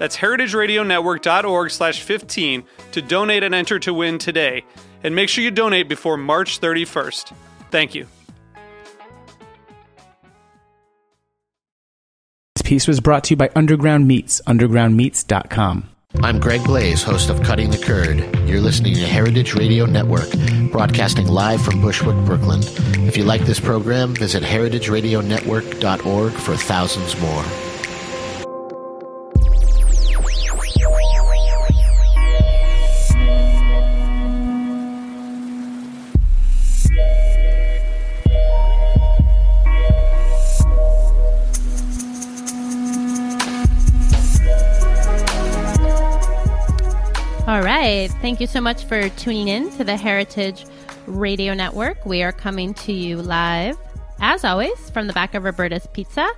That's heritageradionetwork.org slash 15 to donate and enter to win today. And make sure you donate before March 31st. Thank you. This piece was brought to you by Underground Meats, undergroundmeats.com. I'm Greg Blaze, host of Cutting the Curd. You're listening to Heritage Radio Network, broadcasting live from Bushwick, Brooklyn. If you like this program, visit heritageradionetwork.org for thousands more. Right. Thank you so much for tuning in to the Heritage Radio Network. We are coming to you live, as always, from the back of Roberta's Pizza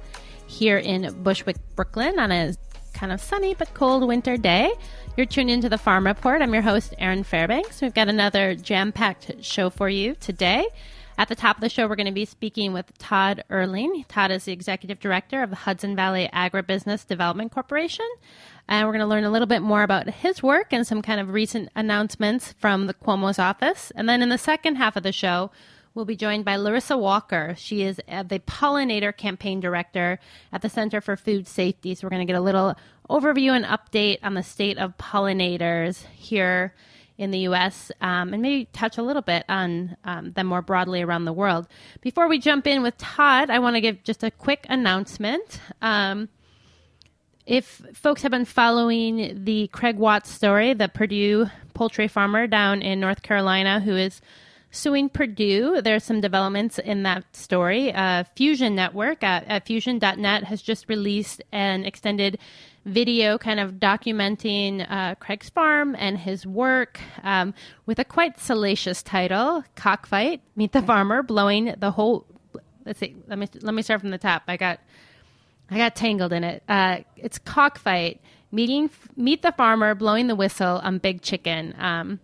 here in Bushwick, Brooklyn on a kind of sunny but cold winter day. You're tuned into the Farm Report. I'm your host, Erin Fairbanks. We've got another jam packed show for you today. At the top of the show, we're going to be speaking with Todd Erling. Todd is the executive director of the Hudson Valley Agribusiness Development Corporation. And we're going to learn a little bit more about his work and some kind of recent announcements from the Cuomo's office. And then in the second half of the show, we'll be joined by Larissa Walker. She is uh, the pollinator campaign director at the Center for Food Safety. So we're going to get a little overview and update on the state of pollinators here in the US um, and maybe touch a little bit on um, them more broadly around the world. Before we jump in with Todd, I want to give just a quick announcement. Um, if folks have been following the Craig Watts story, the Perdue poultry farmer down in North Carolina who is suing Perdue, there's some developments in that story. Uh, Fusion Network at, at fusion.net has just released an extended video kind of documenting uh, Craig's farm and his work um, with a quite salacious title Cockfight Meet the Farmer, blowing the whole. Let's see, let me, let me start from the top. I got I got tangled in it. Uh, it's cockfight. Meeting, meet the farmer, blowing the whistle on Big Chicken. Um,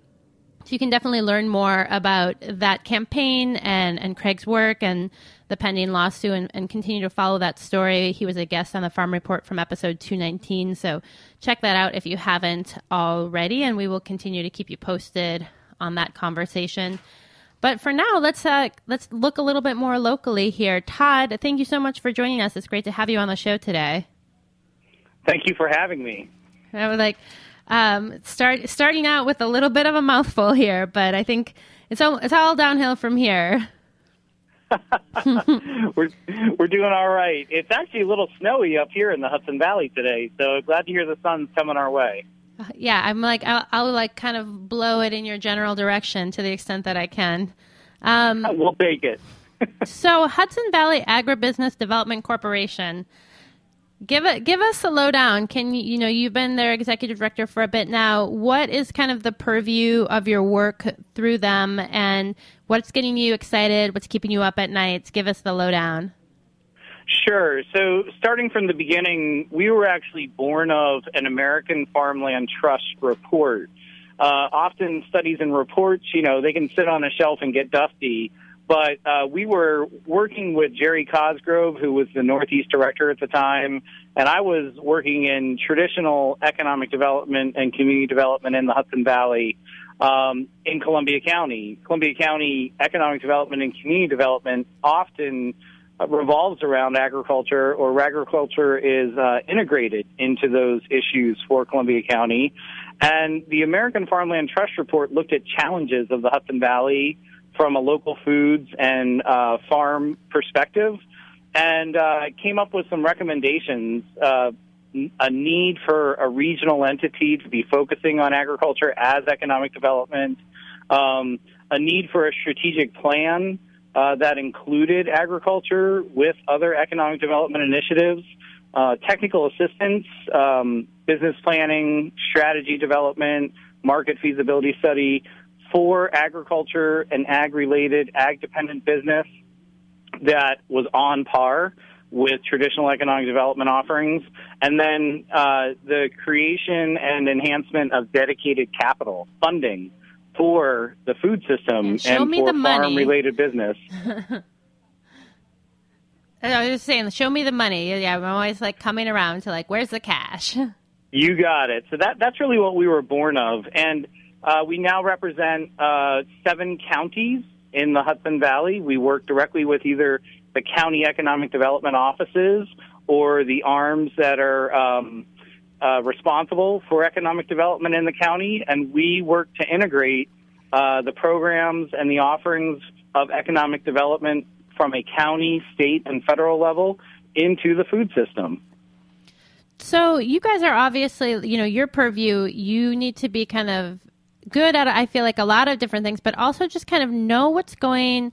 you can definitely learn more about that campaign and, and Craig's work and the pending lawsuit and, and continue to follow that story. He was a guest on the Farm Report from episode 219. So check that out if you haven't already. And we will continue to keep you posted on that conversation. But for now, let's uh, let's look a little bit more locally here. Todd, thank you so much for joining us. It's great to have you on the show today. Thank you for having me. I was like, um, start starting out with a little bit of a mouthful here, but I think it's all it's all downhill from here. we're we're doing all right. It's actually a little snowy up here in the Hudson Valley today, so glad to hear the sun's coming our way yeah, I'm like I'll, I'll, like kind of blow it in your general direction to the extent that I can. Um, we'll take it. so Hudson Valley Agribusiness Development Corporation. Give it, give us a lowdown. Can you, you know, you've been their executive director for a bit now. What is kind of the purview of your work through them, and what's getting you excited? What's keeping you up at nights? Give us the lowdown. Sure. So, starting from the beginning, we were actually born of an American Farmland Trust report. Uh, often, studies and reports, you know, they can sit on a shelf and get dusty. But uh, we were working with Jerry Cosgrove, who was the Northeast director at the time, and I was working in traditional economic development and community development in the Hudson Valley um, in Columbia County. Columbia County economic development and community development often revolves around agriculture or agriculture is uh, integrated into those issues for Columbia County. And the American Farmland Trust Report looked at challenges of the Hudson Valley from a local foods and uh, farm perspective, and uh, came up with some recommendations. Uh, a need for a regional entity to be focusing on agriculture as economic development, um, a need for a strategic plan uh, that included agriculture with other economic development initiatives, uh, technical assistance, um, business planning, strategy development, market feasibility study for agriculture and ag related, ag dependent business that was on par with traditional economic development offerings, and then uh, the creation and enhancement of dedicated capital funding for the food system Yeah, and for the money. farm-related business. I was just saying, show me the money. Yeah, I'm always like coming around to like, where's the cash? You got it. So that that's really what we were born of, and uh, we now represent uh, seven counties in the Hudson Valley. We work directly with either the county economic development offices or the arms that are um, uh, responsible for economic development in the county, and we work to integrate uh, the programs and the offerings of economic development from a county, state, and federal level into the food system. So you guys are obviously, you know, your purview, you need to be kind of good at, I feel like, a lot of different things, but also just kind of know what's going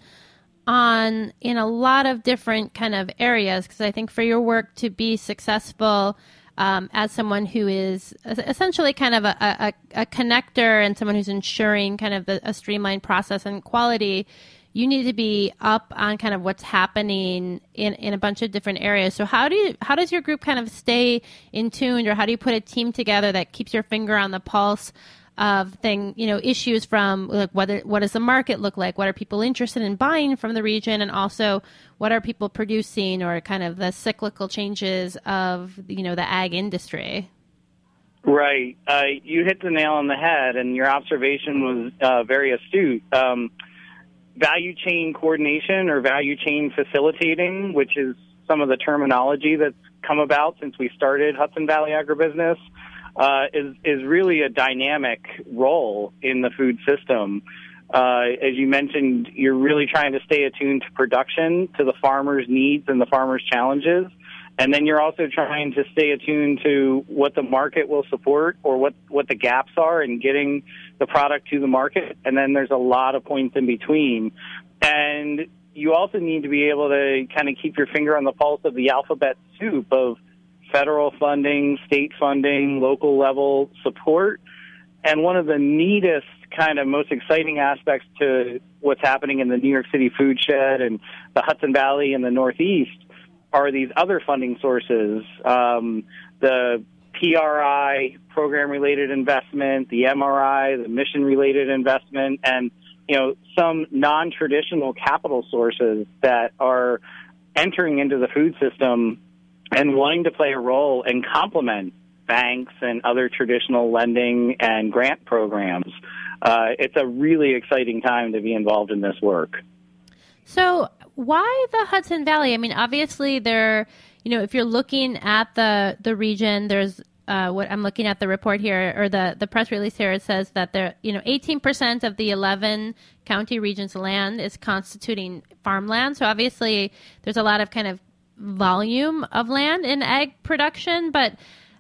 on in a lot of different kind of areas. Because I think for your work to be successful um, as someone who is essentially kind of a, a, a connector and someone who's ensuring kind of the, a streamlined process and quality, you need to be up on kind of what's happening in, in a bunch of different areas. So how do you how does your group kind of stay in tune or how do you put a team together that keeps your finger on the pulse of thing, you know, issues from like whether what does the market look like? What are people interested in buying from the region and also what are people producing or kind of the cyclical changes of, you know, the ag industry? Right. Uh, you hit the nail on the head, and your observation was uh, very astute. Um, value chain coordination or value chain facilitating, which is some of the terminology that's come about since we started Hudson Valley Agribusiness, uh, is is really a dynamic role in the food system. Uh, as you mentioned, you're really trying to stay attuned to production, to the farmer's needs and the farmer's challenges. And then you're also trying to stay attuned to what the market will support or what, what the gaps are in getting the product to the market. And then there's a lot of points in between. And you also need to be able to kind of keep your finger on the pulse of the alphabet soup of federal funding, state funding, local level support. And one of the neatest, kind of most exciting aspects to what's happening in the New York City food shed and the Hudson Valley and the Northeast are these other funding sources, um, the PRI, program related investment, the MRI, the mission related investment, and you know some non traditional capital sources that are entering into the food system and wanting to play a role and complement banks and other traditional lending and grant programs. Uh, it's a really exciting time to be involved in this work. So, why the Hudson Valley? I mean, obviously, there. You know, if you're looking at the the region, there's uh, what I'm looking at the report here or the the press release here. It says that there, you know, 18% of the 11 county regions land is constituting farmland. So obviously, there's a lot of kind of volume of land in egg production, but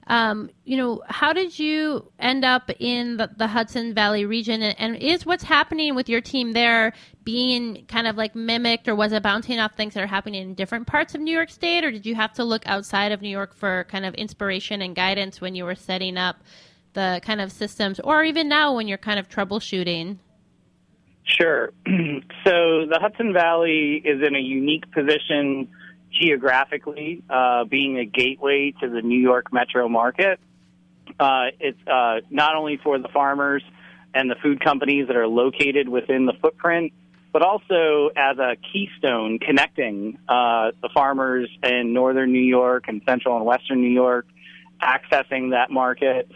um, you know, how did you end up in the, the Hudson Valley region? And, and, is what's happening with your team there being kind of like mimicked, or was it bouncing off things that are happening in different parts of New York State, or did you have to look outside of New York for kind of inspiration and guidance when you were setting up the kind of systems, or even now when you're kind of troubleshooting? Sure. so the Hudson Valley is in a unique position geographically, uh, being a gateway to the New York metro market. Uh, it's uh, not only for the farmers and the food companies that are located within the footprint, but also as a keystone connecting uh, the farmers in northern New York and central and western New York, accessing that market.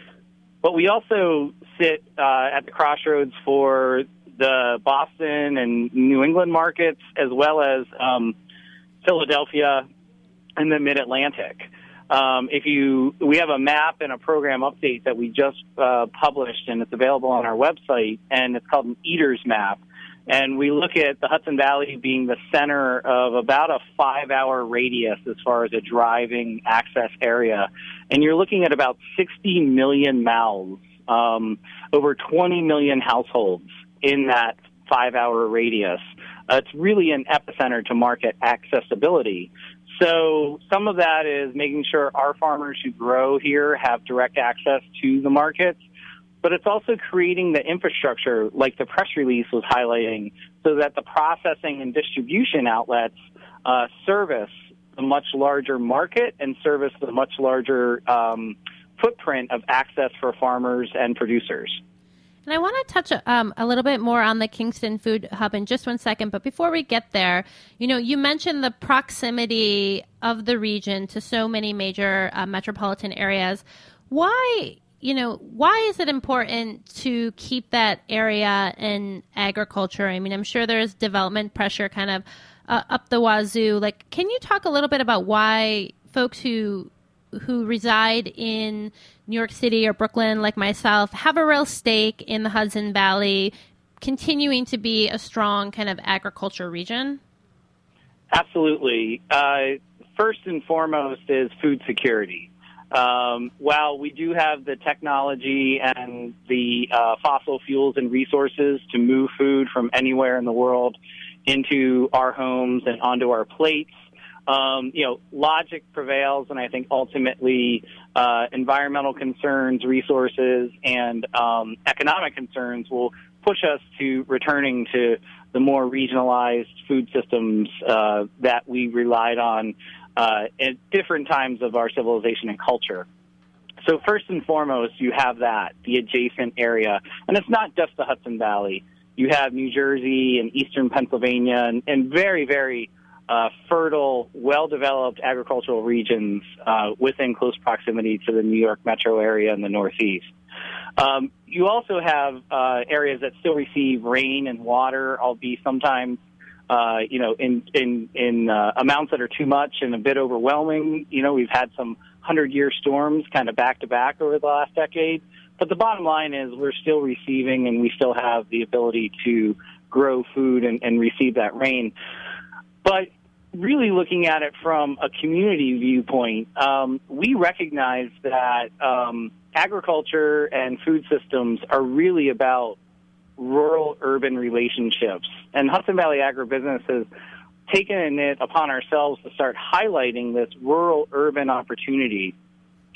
But we also sit uh, at the crossroads for the Boston and New England markets, as well as um, Philadelphia, and the Mid Atlantic. Um, if you, we have a map and a program update that we just uh, published, and it's available on our website, and it's called an Eaters Map. And we look at the Hudson Valley being the center of about a five hour radius as far as a driving access area. And you're looking at about 60 million mouths, um, over 20 million households in that five hour radius. Uh, it's really an epicenter to market accessibility. So some of that is making sure our farmers who grow here have direct access to the markets, but it's also creating the infrastructure like the press release was highlighting so that the processing and distribution outlets uh, service the much larger market and service the much larger um, footprint of access for farmers and producers. And I want to touch um, a little bit more on the Kingston Food Hub in just one second. But before we get there, you know, you mentioned the proximity of the region to so many major uh, metropolitan areas. Why, you know, why is it important to keep that area in agriculture? I mean, I'm sure there's development pressure kind of uh, up the wazoo. Like, can you talk a little bit about why folks who who reside in New York City or Brooklyn, like myself, have a real stake in the Hudson Valley continuing to be a strong kind of agriculture region? Absolutely. Uh, first and foremost is food security. Um, while we do have the technology and the uh, fossil fuels and resources to move food from anywhere in the world into our homes and onto our plates, um, you know, logic prevails, and I think ultimately uh, environmental concerns, resources, and um, economic concerns will push us to returning to the more regionalized food systems uh, that we relied on uh, at different times of our civilization and culture. So first and foremost, you have that, the adjacent area. And it's not just the Hudson Valley. You have New Jersey and eastern Pennsylvania and, and very, very uh, fertile, well-developed agricultural regions uh, within close proximity to the New York metro area and the Northeast. Um, you also have uh, areas that still receive rain and water, albeit sometimes, uh, you know, in in in uh, amounts that are too much and a bit overwhelming. You know, we've had some hundred-year storms kind of back to back over the last decade. But the bottom line is we're still receiving and we still have the ability to grow food and, and receive that rain. But really looking at it from a community viewpoint, um, we recognize that um, agriculture and food systems are really about rural urban relationships. And Hudson Valley Agribusiness has taken it upon ourselves to start highlighting this rural urban opportunity.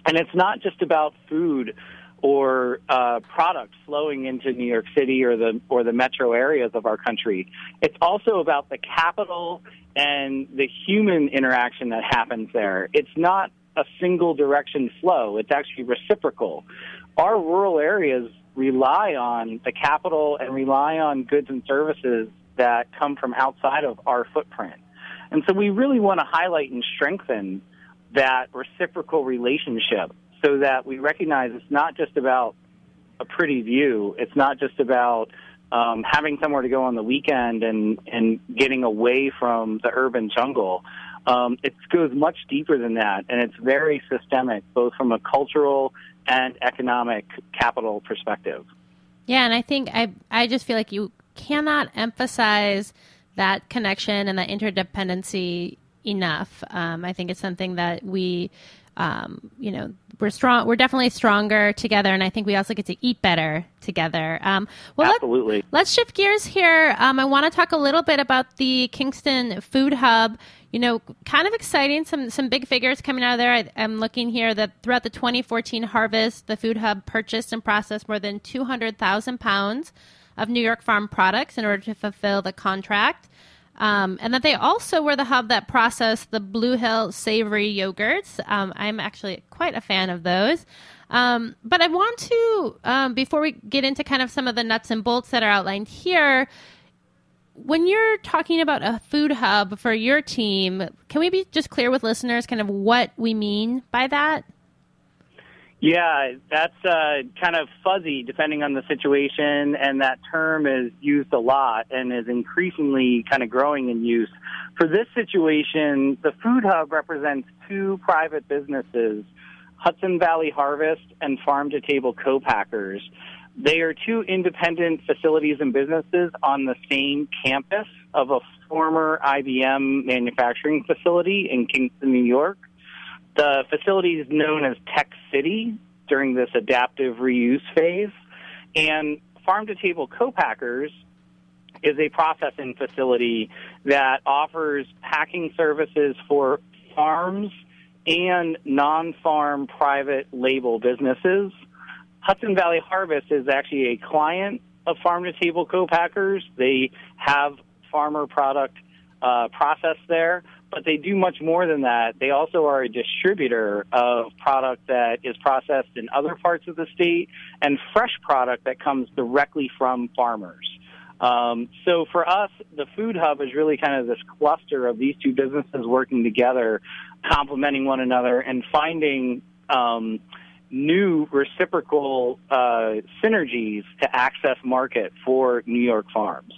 And it's not just about food or uh, products flowing into New York City or the or the metro areas of our country. It's also about the capital and the human interaction that happens there. It's not a single direction flow, it's actually reciprocal. Our rural areas rely on the capital and rely on goods and services that come from outside of our footprint. And so we really want to highlight and strengthen that reciprocal relationship so that we recognize it's not just about a pretty view. It's not just about um, having somewhere to go on the weekend and and getting away from the urban jungle. Um, it goes much deeper than that, and it's very systemic, both from a cultural and economic capital perspective. Yeah, and I think I I just feel like you cannot emphasize that connection and that interdependency enough. Um, I think it's something that we um, you know, we're strong. We're definitely stronger together, and I think we also get to eat better together. Um, well, absolutely. Let, us shift gears here. Um, I want to talk a little bit about the Kingston Food Hub. You know, kind of exciting. Some some big figures coming out of there. I, am looking here that throughout the 2014 harvest, the Food Hub purchased and processed more than 200,000 pounds of New York farm products in order to fulfill the contract. Um, and that they also were the hub that processed the Blue Hill savory yogurts. Um, I'm actually quite a fan of those. Um, but I want to, um, before we get into kind of some of the nuts and bolts that are outlined here, when you're talking about a food hub for your team, can we be just clear with listeners kind of what we mean by that? Yeah, that's uh, kind of fuzzy depending on the situation, and that term is used a lot and is increasingly kind of growing in use. For this situation, the Food Hub represents two private businesses, Hudson Valley Harvest and Farm to Table Co-Packers, They are two independent facilities and businesses on the same campus of a former IBM manufacturing facility in Kingston, New York. The facility is known as Tech City during this adaptive reuse phase. And Farm to Table Co-Packers is a processing facility that offers packing services for farms and non-farm private label businesses. Hudson Valley Harvest is actually a client of Farm to Table Co-Packers. They have farmer product uh, processed there, but they do much more than that. They also are a distributor of product that is processed in other parts of the state and fresh product that comes directly from farmers. Um, so for us, the food hub is really kind of this cluster of these two businesses working together, complementing one another, and finding um, new reciprocal uh, synergies to access market for New York farms.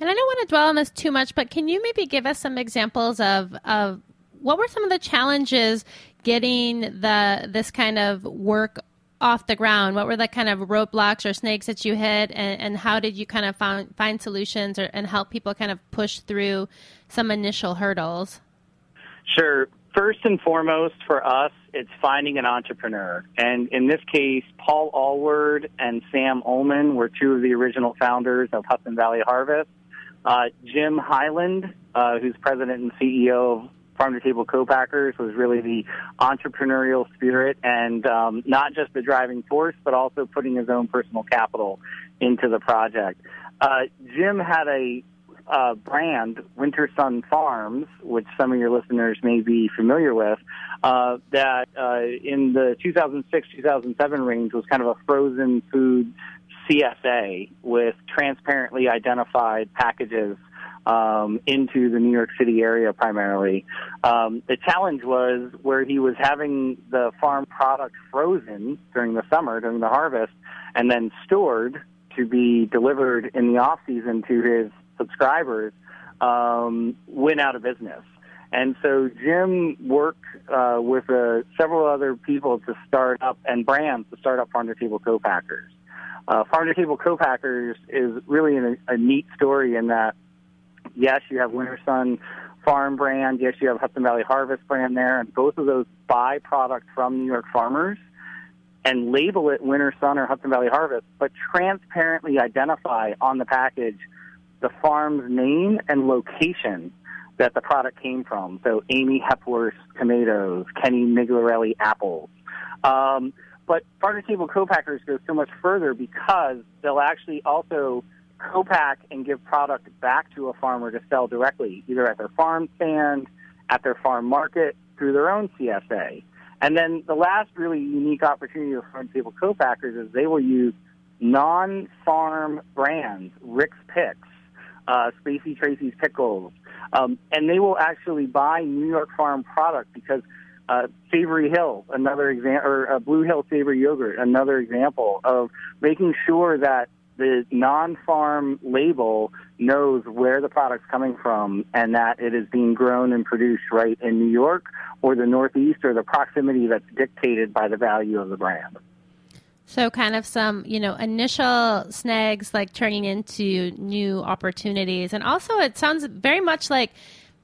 And I don't want to dwell on this too much, but can you maybe give us some examples of, of what were some of the challenges getting the this kind of work off the ground? What were the kind of roadblocks or snakes that you hit, and, and how did you kind of find, find solutions or, and help people kind of push through some initial hurdles? Sure. First and foremost, for us, it's finding an entrepreneur. And in this case, Paul Alward and Sam Ullman were two of the original founders of Hudson Valley Harvest. Uh, Jim Hyland, uh, who's president and CEO of Farm to Table Co-Packers, was really the entrepreneurial spirit and um, not just the driving force, but also putting his own personal capital into the project. Uh, Jim had a uh, brand, Winter Sun Farms, which some of your listeners may be familiar with, uh, that uh, in the 2006-2007 range was kind of a frozen food CSA with transparently identified packages um, into the New York City area primarily. Um, the challenge was where he was having the farm product frozen during the summer, during the harvest, and then stored to be delivered in the off season to his subscribers, um, went out of business. And so Jim worked uh, with uh, several other people to start up and brands to start up farm to table co-packers. Uh, Farm to Table Co-Packers is really a, a neat story in that, yes, you have Winter Sun Farm brand, yes, you have Hudson Valley Harvest brand there, and both of those buy product from New York farmers and label it Winter Sun or Hudson Valley Harvest, but transparently identify on the package the farm's name and location that the product came from. So Amy Hepworth tomatoes, Kenny Migliorelli apples. Um, but farm to table co-packers go so much further because they'll actually also co-pack and give product back to a farmer to sell directly, either at their farm stand, at their farm market, through their own CSA. And then the last really unique opportunity of farm table co-packers is they will use non-farm brands, Rick's Picks, uh, Spacey Tracy's Pickles, um, and they will actually buy New York Farm product because – uh, Savory Hill, another example, or uh, Blue Hill Savory Yogurt, another example of making sure that the non-farm label knows where the product's coming from and that it is being grown and produced right in New York or the Northeast or the proximity that's dictated by the value of the brand. So, kind of some, you know, initial snags like turning into new opportunities. And also, it sounds very much like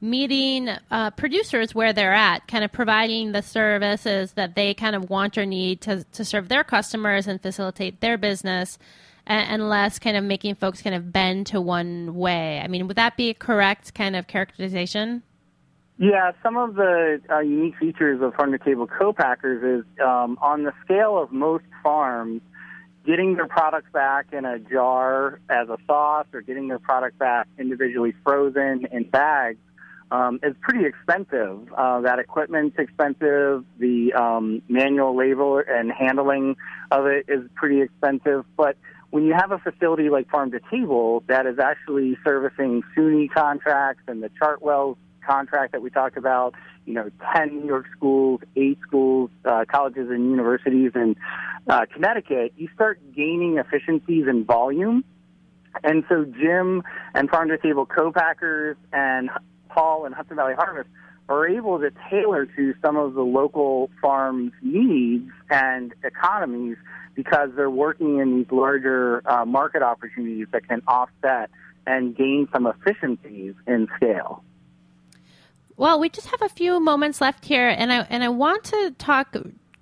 meeting uh, producers where they're at, kind of providing the services that they kind of want or need to, to serve their customers and facilitate their business, and, and less kind of making folks kind of bend to one way. I mean, would that be a correct kind of characterization? Yeah, some of the uh, unique features of farm to table co-packers is um, on the scale of most farms, getting their products back in a jar as a sauce or getting their product back individually frozen in bags um, is pretty expensive. Uh, that equipment's expensive. The um, manual labor and handling of it is pretty expensive. But when you have a facility like Farm to Table that is actually servicing SUNY contracts and the Chartwells contract that we talked about, you know, 10 New York schools, eight schools, uh, colleges and universities in uh, Connecticut, you start gaining efficiencies in volume. And so Jim and Farm to Table co-packers and Paul and Hudson Valley Harvest are able to tailor to some of the local farms' needs and economies because they're working in these larger uh, market opportunities that can offset and gain some efficiencies in scale. Well, we just have a few moments left here, and I and I want to talk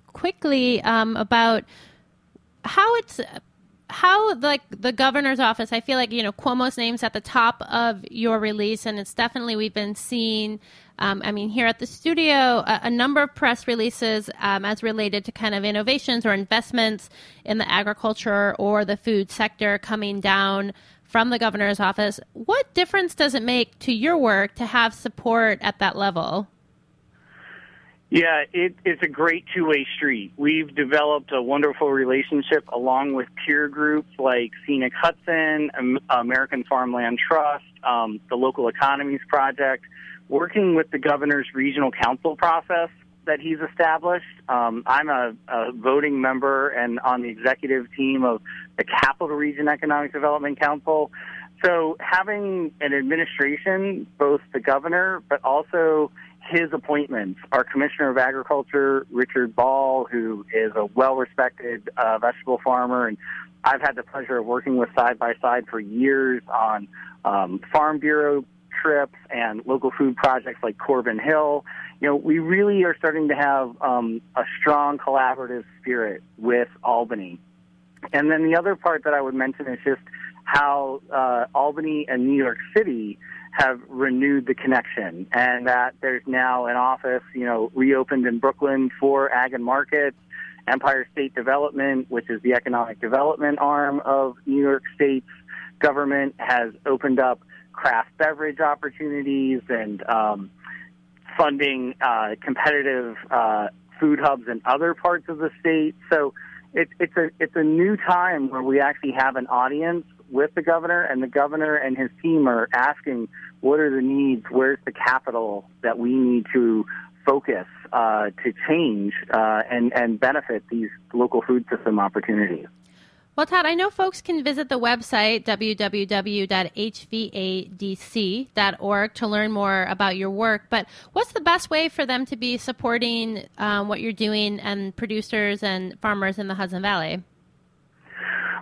quickly um, about how it's how like the governor's office i feel like you know cuomo's name's at the top of your release and it's definitely we've been seeing um, i mean here at the studio a, a number of press releases um, as related to kind of innovations or investments in the agriculture or the food sector coming down from the governor's office. What difference does it make to your work to have support at that level yeah, it, it's a great two-way street. We've developed a wonderful relationship along with peer groups like Scenic Hudson, American Farmland Trust, um, the Local Economies Project, working with the governor's regional council process that he's established. Um, I'm a, a voting member and on the executive team of the Capital Region Economic Development Council. So having an administration, both the governor, but also his appointments. Our Commissioner of Agriculture, Richard Ball, who is a well respected uh, vegetable farmer, and I've had the pleasure of working with side by side for years on um, Farm Bureau trips and local food projects like Corbin Hill. You know, we really are starting to have um, a strong collaborative spirit with Albany. And then the other part that I would mention is just how uh, Albany and New York City have renewed the connection and that there's now an office, you know, reopened in Brooklyn for ag and markets. Empire State Development, which is the economic development arm of New York State's government, has opened up craft beverage opportunities and um, funding uh, competitive uh, food hubs in other parts of the state. So it, it's a it's a new time where we actually have an audience with the governor, and the governor and his team are asking what are the needs, where's the capital that we need to focus uh, to change uh, and, and benefit these local food system opportunities. Well, Todd, I know folks can visit the website www.hvadc.org to learn more about your work, but what's the best way for them to be supporting um, what you're doing and producers and farmers in the Hudson Valley?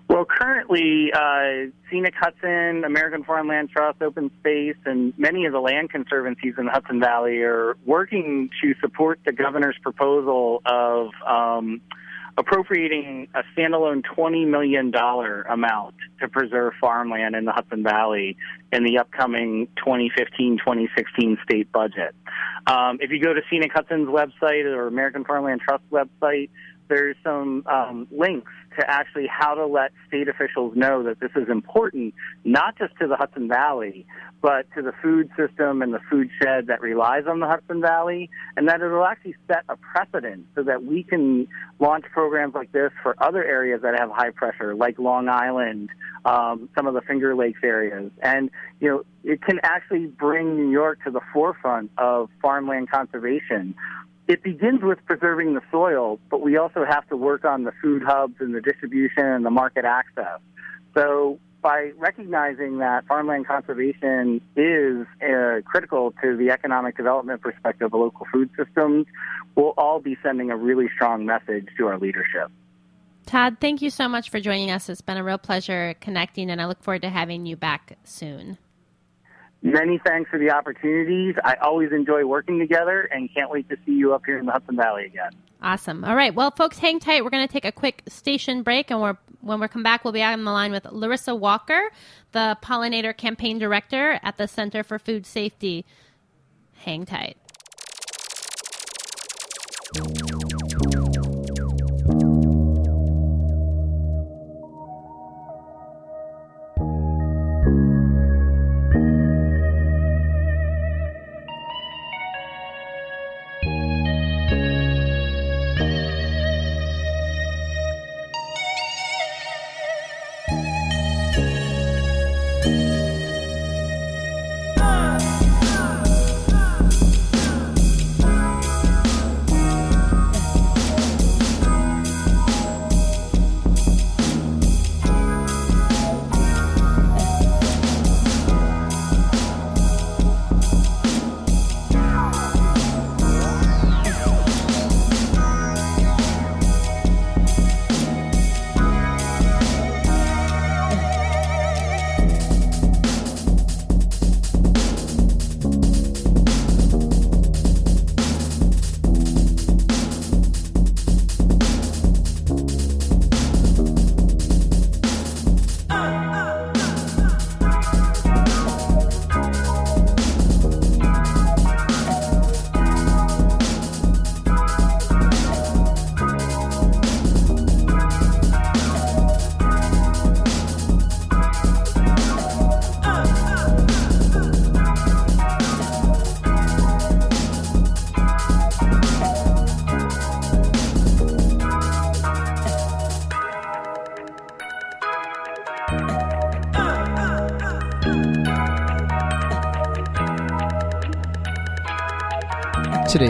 Well, currently, uh, Scenic Hudson, American Farmland Trust, Open Space, and many of the land conservancies in the Hudson Valley are working to support the governor's proposal of um, appropriating a standalone $20 million amount to preserve farmland in the Hudson Valley in the upcoming 2015-2016 state budget. Um, if you go to Scenic Hudson's website or American Farmland Trust website, there's some um, links to actually how to let state officials know that this is important, not just to the Hudson Valley, but to the food system and the food shed that relies on the Hudson Valley, and that it'll actually set a precedent so that we can launch programs like this for other areas that have high pressure, like Long Island, um, some of the Finger Lakes areas. And, you know, it can actually bring New York to the forefront of farmland conservation it begins with preserving the soil, but we also have to work on the food hubs and the distribution and the market access. So by recognizing that farmland conservation is uh, critical to the economic development perspective of local food systems, we'll all be sending a really strong message to our leadership. Todd, thank you so much for joining us. It's been a real pleasure connecting, and I look forward to having you back soon. Many thanks for the opportunities. I always enjoy working together and can't wait to see you up here in the Hudson Valley again. Awesome. All right. Well, folks, hang tight. We're going to take a quick station break, and we're, when we come back, we'll be on the line with Larissa Walker, the pollinator campaign director at the Center for Food Safety. Hang tight.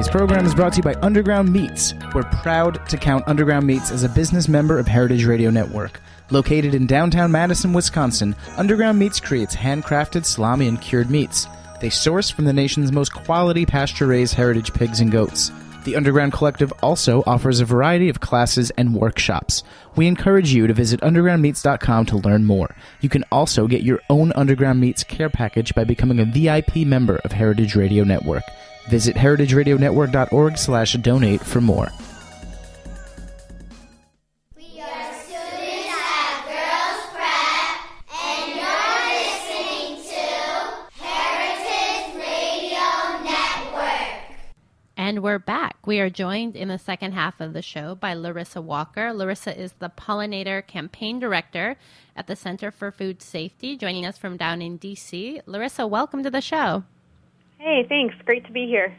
Today's program is brought to you by Underground Meats. We're proud to count Underground Meats as a business member of Heritage Radio Network. Located in downtown Madison, Wisconsin, Underground Meats creates handcrafted salami and cured meats. They source from the nation's most quality pasture raised heritage pigs and goats. The Underground Collective also offers a variety of classes and workshops. We encourage you to visit undergroundmeats.com to learn more. You can also get your own Underground Meats care package by becoming a VIP member of Heritage Radio Network. Visit heritageradionetwork.org slash donate for more. We are students at Girls Prep, and you're listening to Heritage Radio Network. And we're back. We are joined in the second half of the show by Larissa Walker. Larissa is the pollinator campaign director at the Center for Food Safety, joining us from down in DC. Larissa, welcome to the show. Hey, thanks. Great to be here.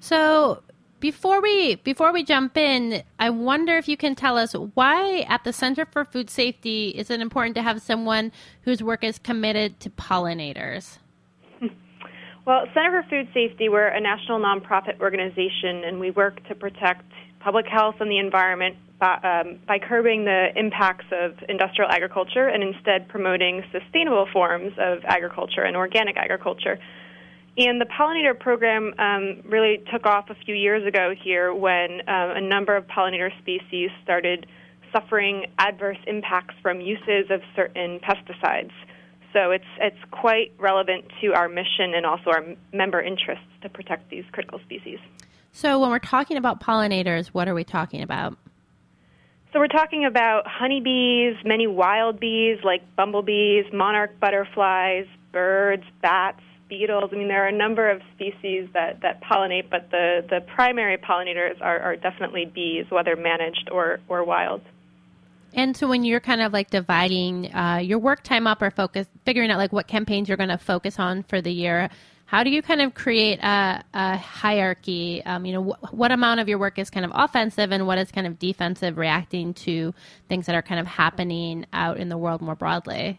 So, before we before we jump in, I wonder if you can tell us why at the Center for Food Safety is it important to have someone whose work is committed to pollinators? Well, Center for Food Safety, we're a national nonprofit organization, and we work to protect public health and the environment by, um, by curbing the impacts of industrial agriculture and instead promoting sustainable forms of agriculture and organic agriculture. And the pollinator program um, really took off a few years ago here when um, a number of pollinator species started suffering adverse impacts from uses of certain pesticides. So it's it's quite relevant to our mission and also our member interests to protect these critical species. So, when we're talking about pollinators, what are we talking about? So we're talking about honeybees, many wild bees like bumblebees, monarch butterflies, birds, bats, beetles. I mean, there are a number of species that, that pollinate, but the, the primary pollinators are, are definitely bees, whether managed or, or wild. And so, when you're kind of like dividing uh, your work time up or focus, figuring out like what campaigns you're going to focus on for the year, how do you kind of create a, a hierarchy? Um, you know, wh- what amount of your work is kind of offensive and what is kind of defensive, reacting to things that are kind of happening out in the world more broadly?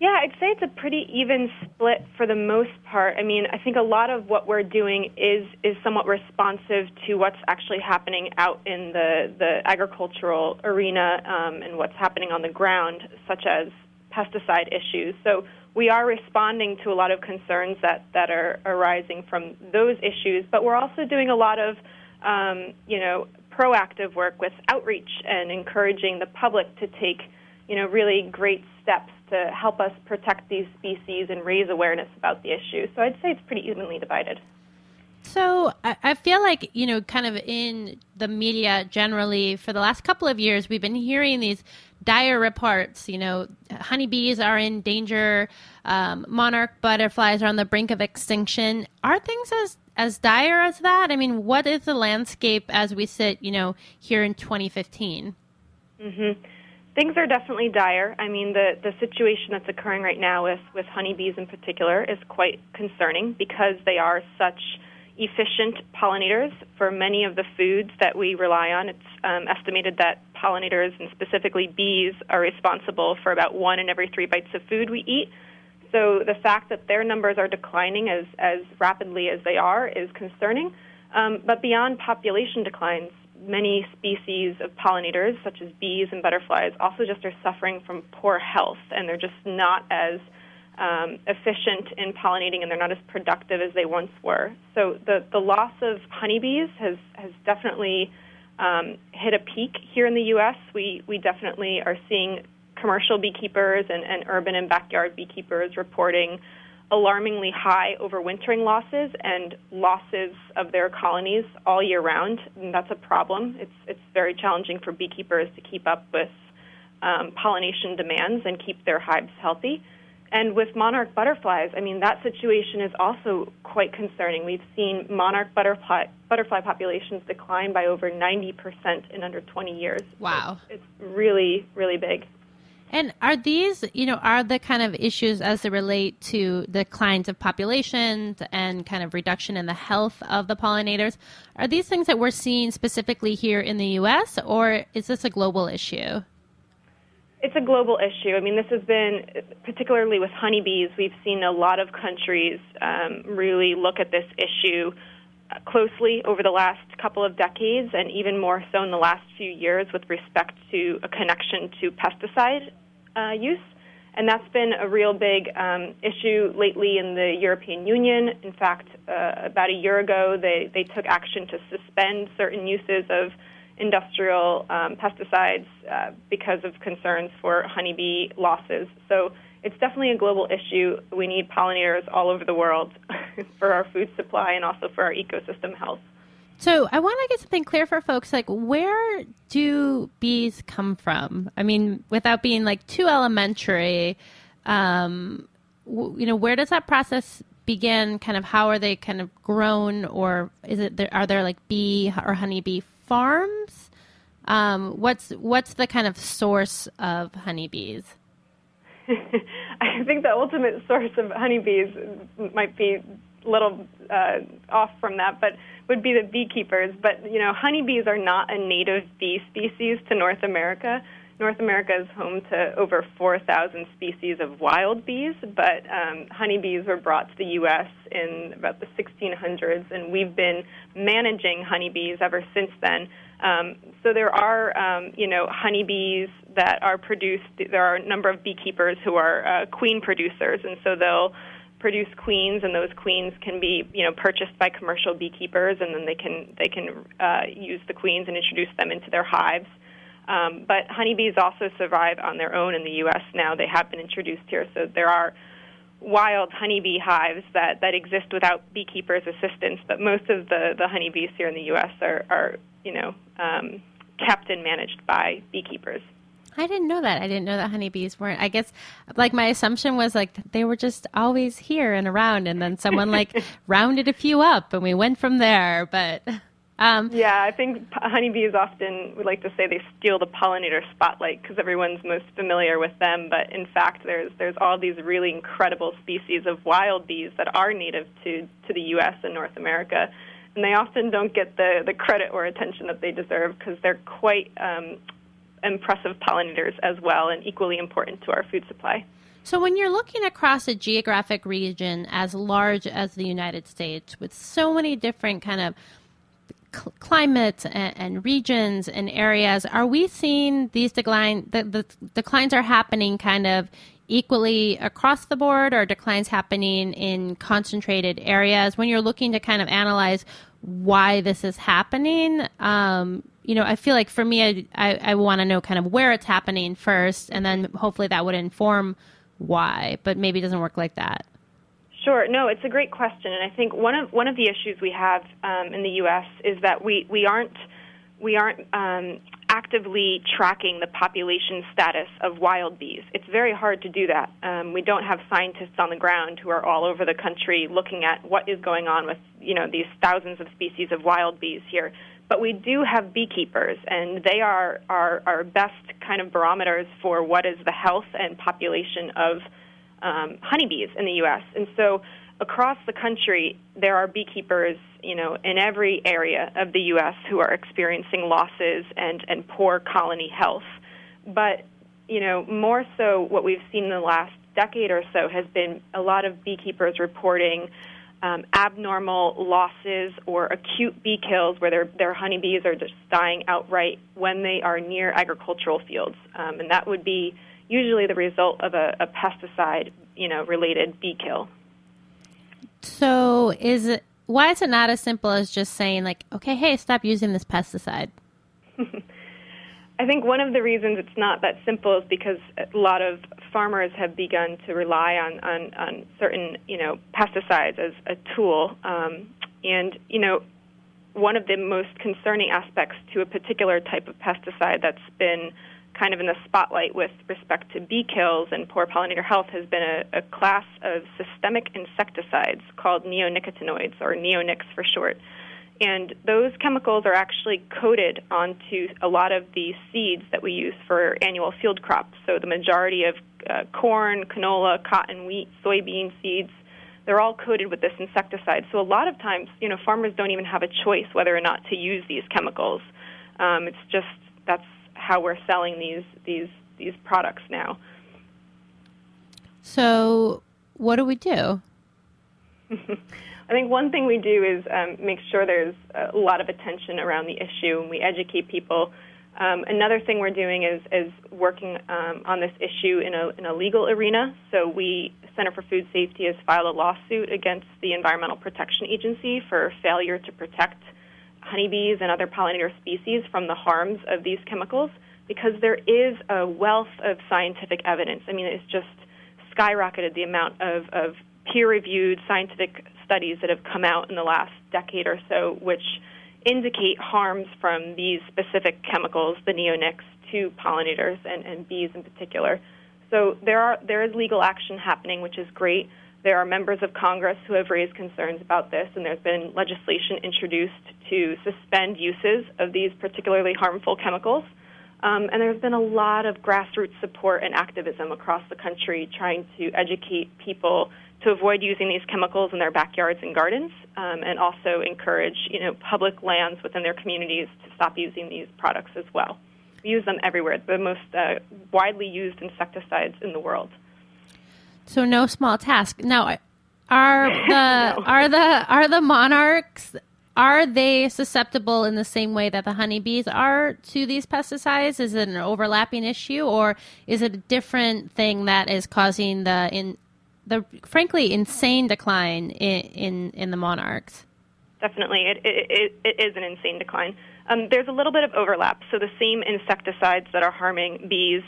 Yeah, I'd say it's a pretty even split for the most part. I mean, I think a lot of what we're doing is is somewhat responsive to what's actually happening out in the the agricultural arena um, and what's happening on the ground, such as pesticide issues. So we are responding to a lot of concerns that that are arising from those issues, but we're also doing a lot of um, you know proactive work with outreach and encouraging the public to take you know really great steps to help us protect these species and raise awareness about the issue. So I'd say it's pretty evenly divided. So I, I feel like you know, kind of in the media generally, for the last couple of years, we've been hearing these dire reports. You know, honeybees are in danger. Um, monarch butterflies are on the brink of extinction. Are things as as dire as that? I mean, what is the landscape as we sit, you know, here in 2015? Mm-hmm. Things are definitely dire. I mean, the, the situation that's occurring right now with, with honeybees in particular is quite concerning because they are such efficient pollinators for many of the foods that we rely on. It's um, estimated that pollinators, and specifically bees, are responsible for about one in every three bites of food we eat. So the fact that their numbers are declining as, as rapidly as they are is concerning. Um, but beyond population declines, many species of pollinators, such as bees and butterflies, also just are suffering from poor health, and they're just not as um, efficient in pollinating, and they're not as productive as they once were. So the the loss of honeybees has has definitely um, hit a peak here in the U.S. We we definitely are seeing commercial beekeepers and, and urban and backyard beekeepers reporting alarmingly high overwintering losses and losses of their colonies all year round. And that's a problem. It's it's very challenging for beekeepers to keep up with um, pollination demands and keep their hives healthy. And with monarch butterflies, I mean that situation is also quite concerning. We've seen monarch butterfly butterfly populations decline by over 90% in under 20 years. Wow. It's, it's really really big. And are these, you know, are the kind of issues as they relate to declines of populations and kind of reduction in the health of the pollinators? Are these things that we're seeing specifically here in the U.S., or is this a global issue? It's a global issue. I mean, this has been, particularly with honeybees, we've seen a lot of countries um, really look at this issue closely over the last couple of decades, and even more so in the last few years, with respect to a connection to pesticide uh, use. And that's been a real big um, issue lately in the European Union. In fact, uh, about a year ago, they, they took action to suspend certain uses of industrial um, pesticides uh, because of concerns for honeybee losses. So it's definitely a global issue. We need pollinators all over the world for our food supply and also for our ecosystem health. So I want to get something clear for folks. Like, where do bees come from? I mean, without being like too elementary, um, w- you know, where does that process begin? Kind of, how are they kind of grown, or is it there, are there like bee or honeybee farms? Um, what's what's the kind of source of honeybees? I think the ultimate source of honeybees might be little uh, off from that, but would be the beekeepers. But you know, honeybees are not a native bee species to North America. North America is home to over 4,000 species of wild bees, but um, honeybees were brought to the U.S. in about the 1600s, and we've been managing honeybees ever since then. Um, so there are, um, you know, honeybees that are produced. There are a number of beekeepers who are uh, queen producers, and so they'll produce queens, and those queens can be, you know, purchased by commercial beekeepers, and then they can they can uh, use the queens and introduce them into their hives. Um, but honeybees also survive on their own in the U.S. now. They have been introduced here, so there are wild honeybee hives that, that exist without beekeepers' assistance. But most of the, the honeybees here in the U.S. are, are you know, um, kept and managed by beekeepers. I didn't know that. I didn't know that honeybees weren't. I guess, like my assumption was like they were just always here and around, and then someone like rounded a few up, and we went from there. But um, yeah, I think honeybees often we like to say they steal the pollinator spotlight because everyone's most familiar with them. But in fact, there's there's all these really incredible species of wild bees that are native to to the U.S. and North America, and they often don't get the the credit or attention that they deserve because they're quite um, impressive pollinators as well and equally important to our food supply. So, when you're looking across a geographic region as large as the United States, with so many different kind of cl- climates and, and, regions and areas, are we seeing these decline? The, the declines are happening kind of equally across the board, or declines happening in concentrated areas? When you're looking to kind of analyze why this is happening, um, you know, I feel like for me, I, I, I want to know kind of where it's happening first, and then hopefully that would inform why, but maybe it doesn't work like that. Sure. No, it's a great question, and I think one of one of the issues we have um, in the U.S. is that we we aren't we aren't um, actively tracking the population status of wild bees. It's very hard to do that. Um, we don't have scientists on the ground who are all over the country looking at what is going on with you know these thousands of species of wild bees here. But we do have beekeepers, and they are our, our best kind of barometers for what is the health and population of um, honeybees in the U.S. And so across the country, there are beekeepers, you know, in every area of the U.S. who are experiencing losses and, and poor colony health. But, you know, more so what we've seen in the last decade or so has been a lot of beekeepers reporting um, abnormal losses or acute bee kills where their, their honeybees are just dying outright when they are near agricultural fields. Um, and that would be usually the result of a, a pesticide, you know, related bee kill. So is it why is it not as simple as just saying like, okay, hey, stop using this pesticide? I think one of the reasons it's not that simple is because a lot of farmers have begun to rely on, on, on certain, you know, pesticides as a tool. Um, and, you know, one of the most concerning aspects to a particular type of pesticide that's been kind of in the spotlight with respect to bee kills and poor pollinator health has been a, a class of systemic insecticides called neonicotinoids, or neonics for short. And those chemicals are actually coated onto a lot of the seeds that we use for annual field crops. So the majority of uh, corn, canola, cotton, wheat, soybean seeds, they're all coated with this insecticide. So a lot of times, you know, farmers don't even have a choice whether or not to use these chemicals. Um, it's just that's how we're selling these these these products now. So, what do we do? I think one thing we do is um, make sure there's a lot of attention around the issue and we educate people. Um, another thing we're doing is, is working um, on this issue in a, in a legal arena. So we, Center for Food Safety, has filed a lawsuit against the Environmental Protection Agency for failure to protect honeybees and other pollinator species from the harms of these chemicals because there is a wealth of scientific evidence. I mean, it's just skyrocketed the amount of, of peer reviewed scientific studies that have come out in the last decade or so, which indicate harms from these specific chemicals, the neonics, to pollinators and, and bees in particular. So there are there is legal action happening, which is great. There are members of Congress who have raised concerns about this, and there's been legislation introduced to suspend uses of these particularly harmful chemicals. Um, and there's been a lot of grassroots support and activism across the country trying to educate people to avoid using these chemicals in their backyards and gardens, um, and also encourage you know public lands within their communities to stop using these products as well. We use them everywhere. The most uh, widely used insecticides in the world. So no small task. Now, are the no. are the are the monarchs are they susceptible in the same way that the honeybees are to these pesticides? Is it an overlapping issue, or is it a different thing that is causing the in the frankly insane decline in in, in the monarchs? Definitely, it, it, it is an insane decline. Um, there's a little bit of overlap. So the same insecticides that are harming bees.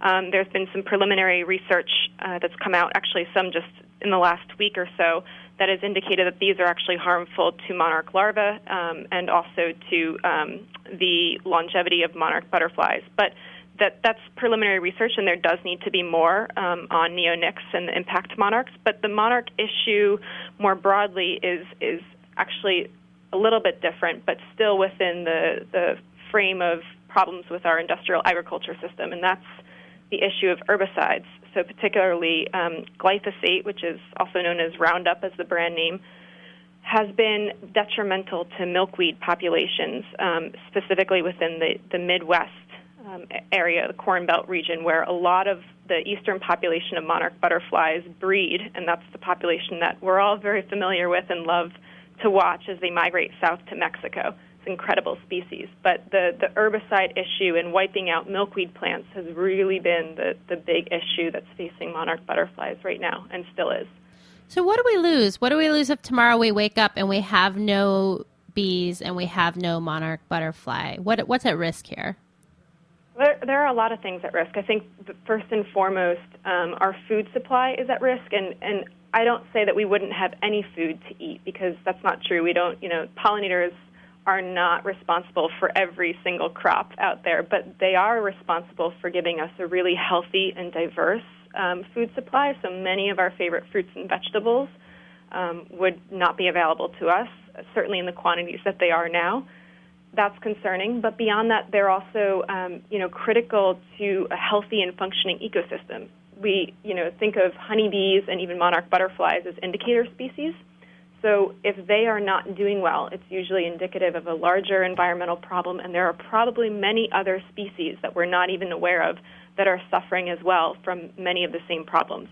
Um, there's been some preliminary research uh, that's come out, actually some just in the last week or so, that has indicated that these are actually harmful to monarch larvae um, and also to um, the longevity of monarch butterflies. But that that's preliminary research, and there does need to be more um, on neonics and the impact monarchs. But the monarch issue, more broadly, is is actually a little bit different, but still within the the frame of problems with our industrial agriculture system, and that's the issue of herbicides. So particularly um, glyphosate, which is also known as Roundup as the brand name, has been detrimental to milkweed populations, um, specifically within the, the Midwest um, area, the Corn Belt region, where a lot of the eastern population of monarch butterflies breed, and that's the population that we're all very familiar with and love to watch as they migrate south to Mexico. Incredible species. But the, the herbicide issue and wiping out milkweed plants has really been the, the big issue that's facing monarch butterflies right now and still is. So, what do we lose? What do we lose if tomorrow we wake up and we have no bees and we have no monarch butterfly? What, what's at risk here? There, there are a lot of things at risk. I think first and foremost, um, our food supply is at risk, and, and I don't say that we wouldn't have any food to eat because that's not true. We don't, you know, pollinators are not responsible for every single crop out there, but they are responsible for giving us a really healthy and diverse um, food supply. So many of our favorite fruits and vegetables um, would not be available to us, certainly in the quantities that they are now that's concerning. But beyond that, they're also, um, you know, critical to a healthy and functioning ecosystem. We, you know, think of honeybees and even monarch butterflies as indicator species. So if they are not doing well, it's usually indicative of a larger environmental problem, and there are probably many other species that we're not even aware of that are suffering as well from many of the same problems.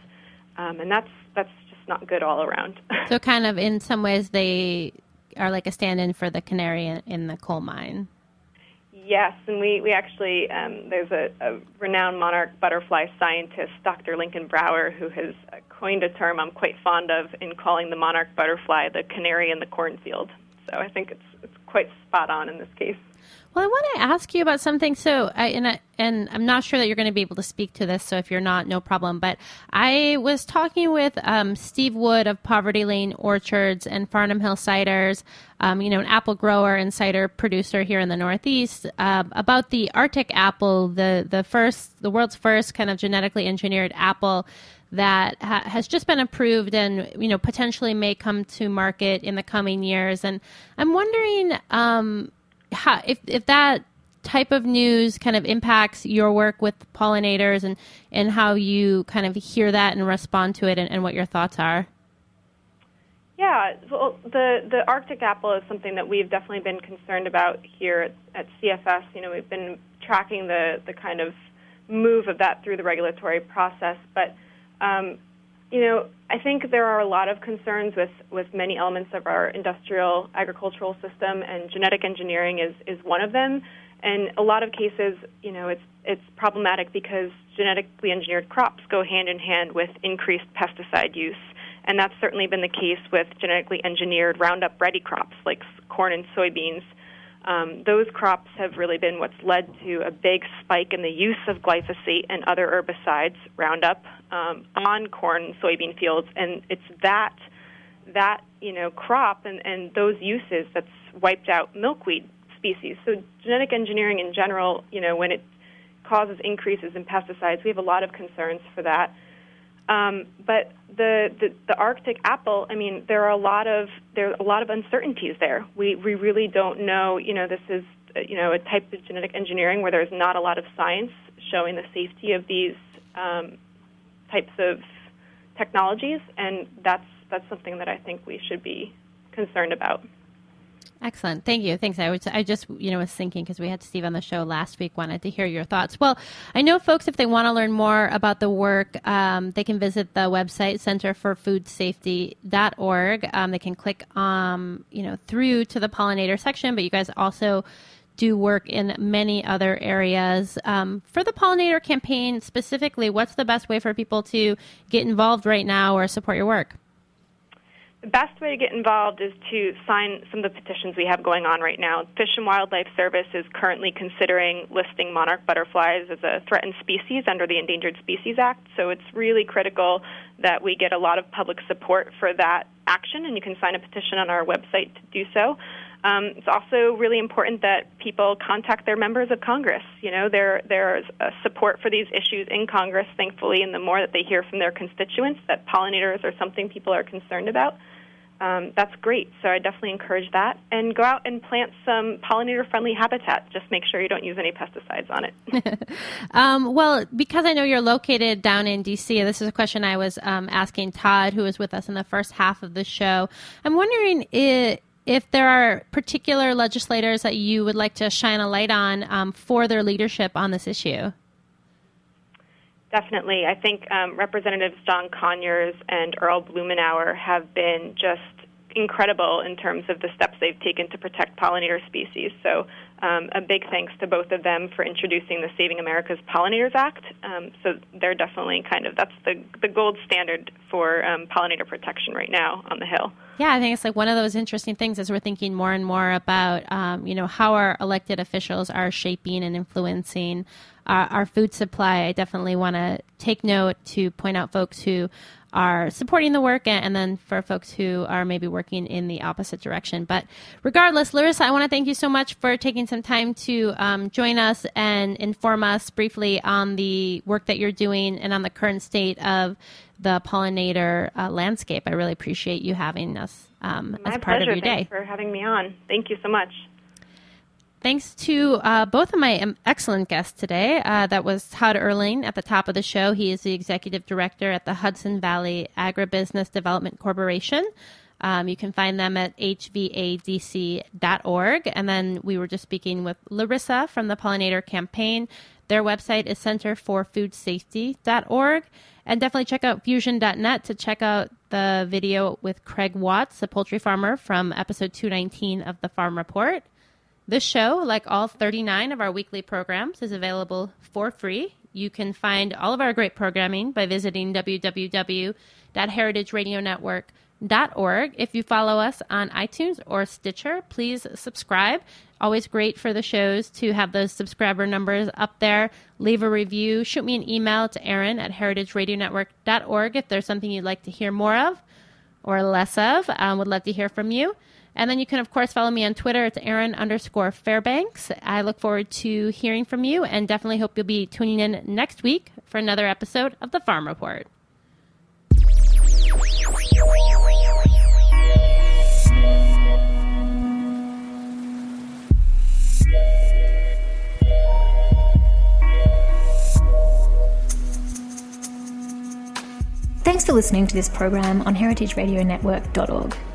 Um, and that's that's just not good all around. so, kind of in some ways, they are like a stand-in for the canary in, in the coal mine. Yes, and we, we actually, um, there's a, a, renowned monarch butterfly scientist, Dr. Lincoln Brower, who has coined a term I'm quite fond of in calling the monarch butterfly the canary in the cornfield. So I think it's, it's quite spot on in this case. Well, I want to ask you about something. So, I, and I, and I'm not sure that you're going to be able to speak to this. So, if you're not, no problem. But I was talking with um, Steve Wood of Poverty Lane Orchards and Farnum Hill Ciders, um, you know, an apple grower and cider producer here in the Northeast, uh, about the Arctic apple, the the first, the world's first kind of genetically engineered apple that ha- has just been approved and you know potentially may come to market in the coming years. And I'm wondering. Um, how, if if that type of news kind of impacts your work with pollinators and and how you kind of hear that and respond to it and, and what your thoughts are. Yeah, well, the the Arctic apple is something that we've definitely been concerned about here at, at CFS. You know, we've been tracking the the kind of move of that through the regulatory process, but um, you know, I think there are a lot of concerns with, with many elements of our industrial agricultural system, and genetic engineering is, is one of them. And a lot of cases, you know, it's it's problematic because genetically engineered crops go hand in hand with increased pesticide use, and that's certainly been the case with genetically engineered Roundup ready crops like corn and soybeans. Um, those crops have really been what's led to a big spike in the use of glyphosate and other herbicides, Roundup, um, on corn and soybean fields, and it's that that you know crop and, and those uses that's wiped out milkweed species. So genetic engineering in general, you know, when it causes increases in pesticides, we have a lot of concerns for that. Um, but the, the the Arctic apple, I mean, there are a lot of there are a lot of uncertainties there. We we really don't know. You know, this is you know a type of genetic engineering where there's not a lot of science showing the safety of these um, types of technologies, and that's that's something that I think we should be concerned about. Excellent. Thank you. Thanks. I, was, I just, you know, was thinking because we had Steve on the show last week, wanted to hear your thoughts. Well, I know folks, if they want to learn more about the work, um, they can visit the website, centerforfoodsafety.org. Um, they can click, um, you know, through to the pollinator section, but you guys also do work in many other areas. Um, for the pollinator campaign specifically, what's the best way for people to get involved right now or support your work? Best way to get involved is to sign some of the petitions we have going on right now. Fish and Wildlife Service is currently considering listing monarch butterflies as a threatened species under the Endangered Species Act, so it's really critical that we get a lot of public support for that action, and you can sign a petition on our website to do so. Um, it's also really important that people contact their members of Congress. You know, there there's support for these issues in Congress, thankfully, and the more that they hear from their constituents that pollinators are something people are concerned about, um, that's great. So I definitely encourage that. And go out and plant some pollinator friendly habitat. Just make sure you don't use any pesticides on it. um, well, because I know you're located down in D.C., this is a question I was um, asking Todd, who was with us in the first half of the show. I'm wondering if, if there are particular legislators that you would like to shine a light on um, for their leadership on this issue. Definitely. I think um, Representatives John Conyers and Earl Blumenauer have been just incredible in terms of the steps they've taken to protect pollinator species. So, um, a big thanks to both of them for introducing the Saving America's Pollinators Act. Um, so, they're definitely kind of that's the the gold standard for um, pollinator protection right now on the Hill. Yeah, I think it's like one of those interesting things as we're thinking more and more about, um, you know, how our elected officials are shaping and influencing our, our food supply. I definitely want to take note to point out folks who are supporting the work and, then for folks who are maybe working in the opposite direction. But regardless, Larissa, I want to thank you so much for taking some time to um, join us and inform us briefly on the work that you're doing and on the current state of the pollinator uh, landscape. I really appreciate you having us um, as part pleasure. of your day. Thanks for having me on. Thank you so much. Thanks to uh, both of my um, excellent guests today. Uh, that was Todd Erling at the top of the show. He is the executive director at the Hudson Valley Agribusiness Development Corporation. Um, you can find them at hvadc.org. And then we were just speaking with Larissa from the Pollinator Campaign. Their website is centerforfoodsafety.org. And definitely check out fusion.net to check out the video with Craig Watts, a poultry farmer from episode 219 of the Farm Report. This show, like all 39 of our weekly programs, is available for free. You can find all of our great programming by visiting www.heritageradionetwork.org. If you follow us on iTunes or Stitcher, please subscribe. Always great for the shows to have those subscriber numbers up there. Leave a review. Shoot me an email to Erin at heritageradionetwork.org if there's something you'd like to hear more of or less of. Um, would love to hear from you. And then you can, of course, follow me on Twitter. It's Erin underscore Fairbanks. I look forward to hearing from you and definitely hope you'll be tuning in next week for another episode of the Farm Report. Thanks for listening to this program on heritageradionetwork.org.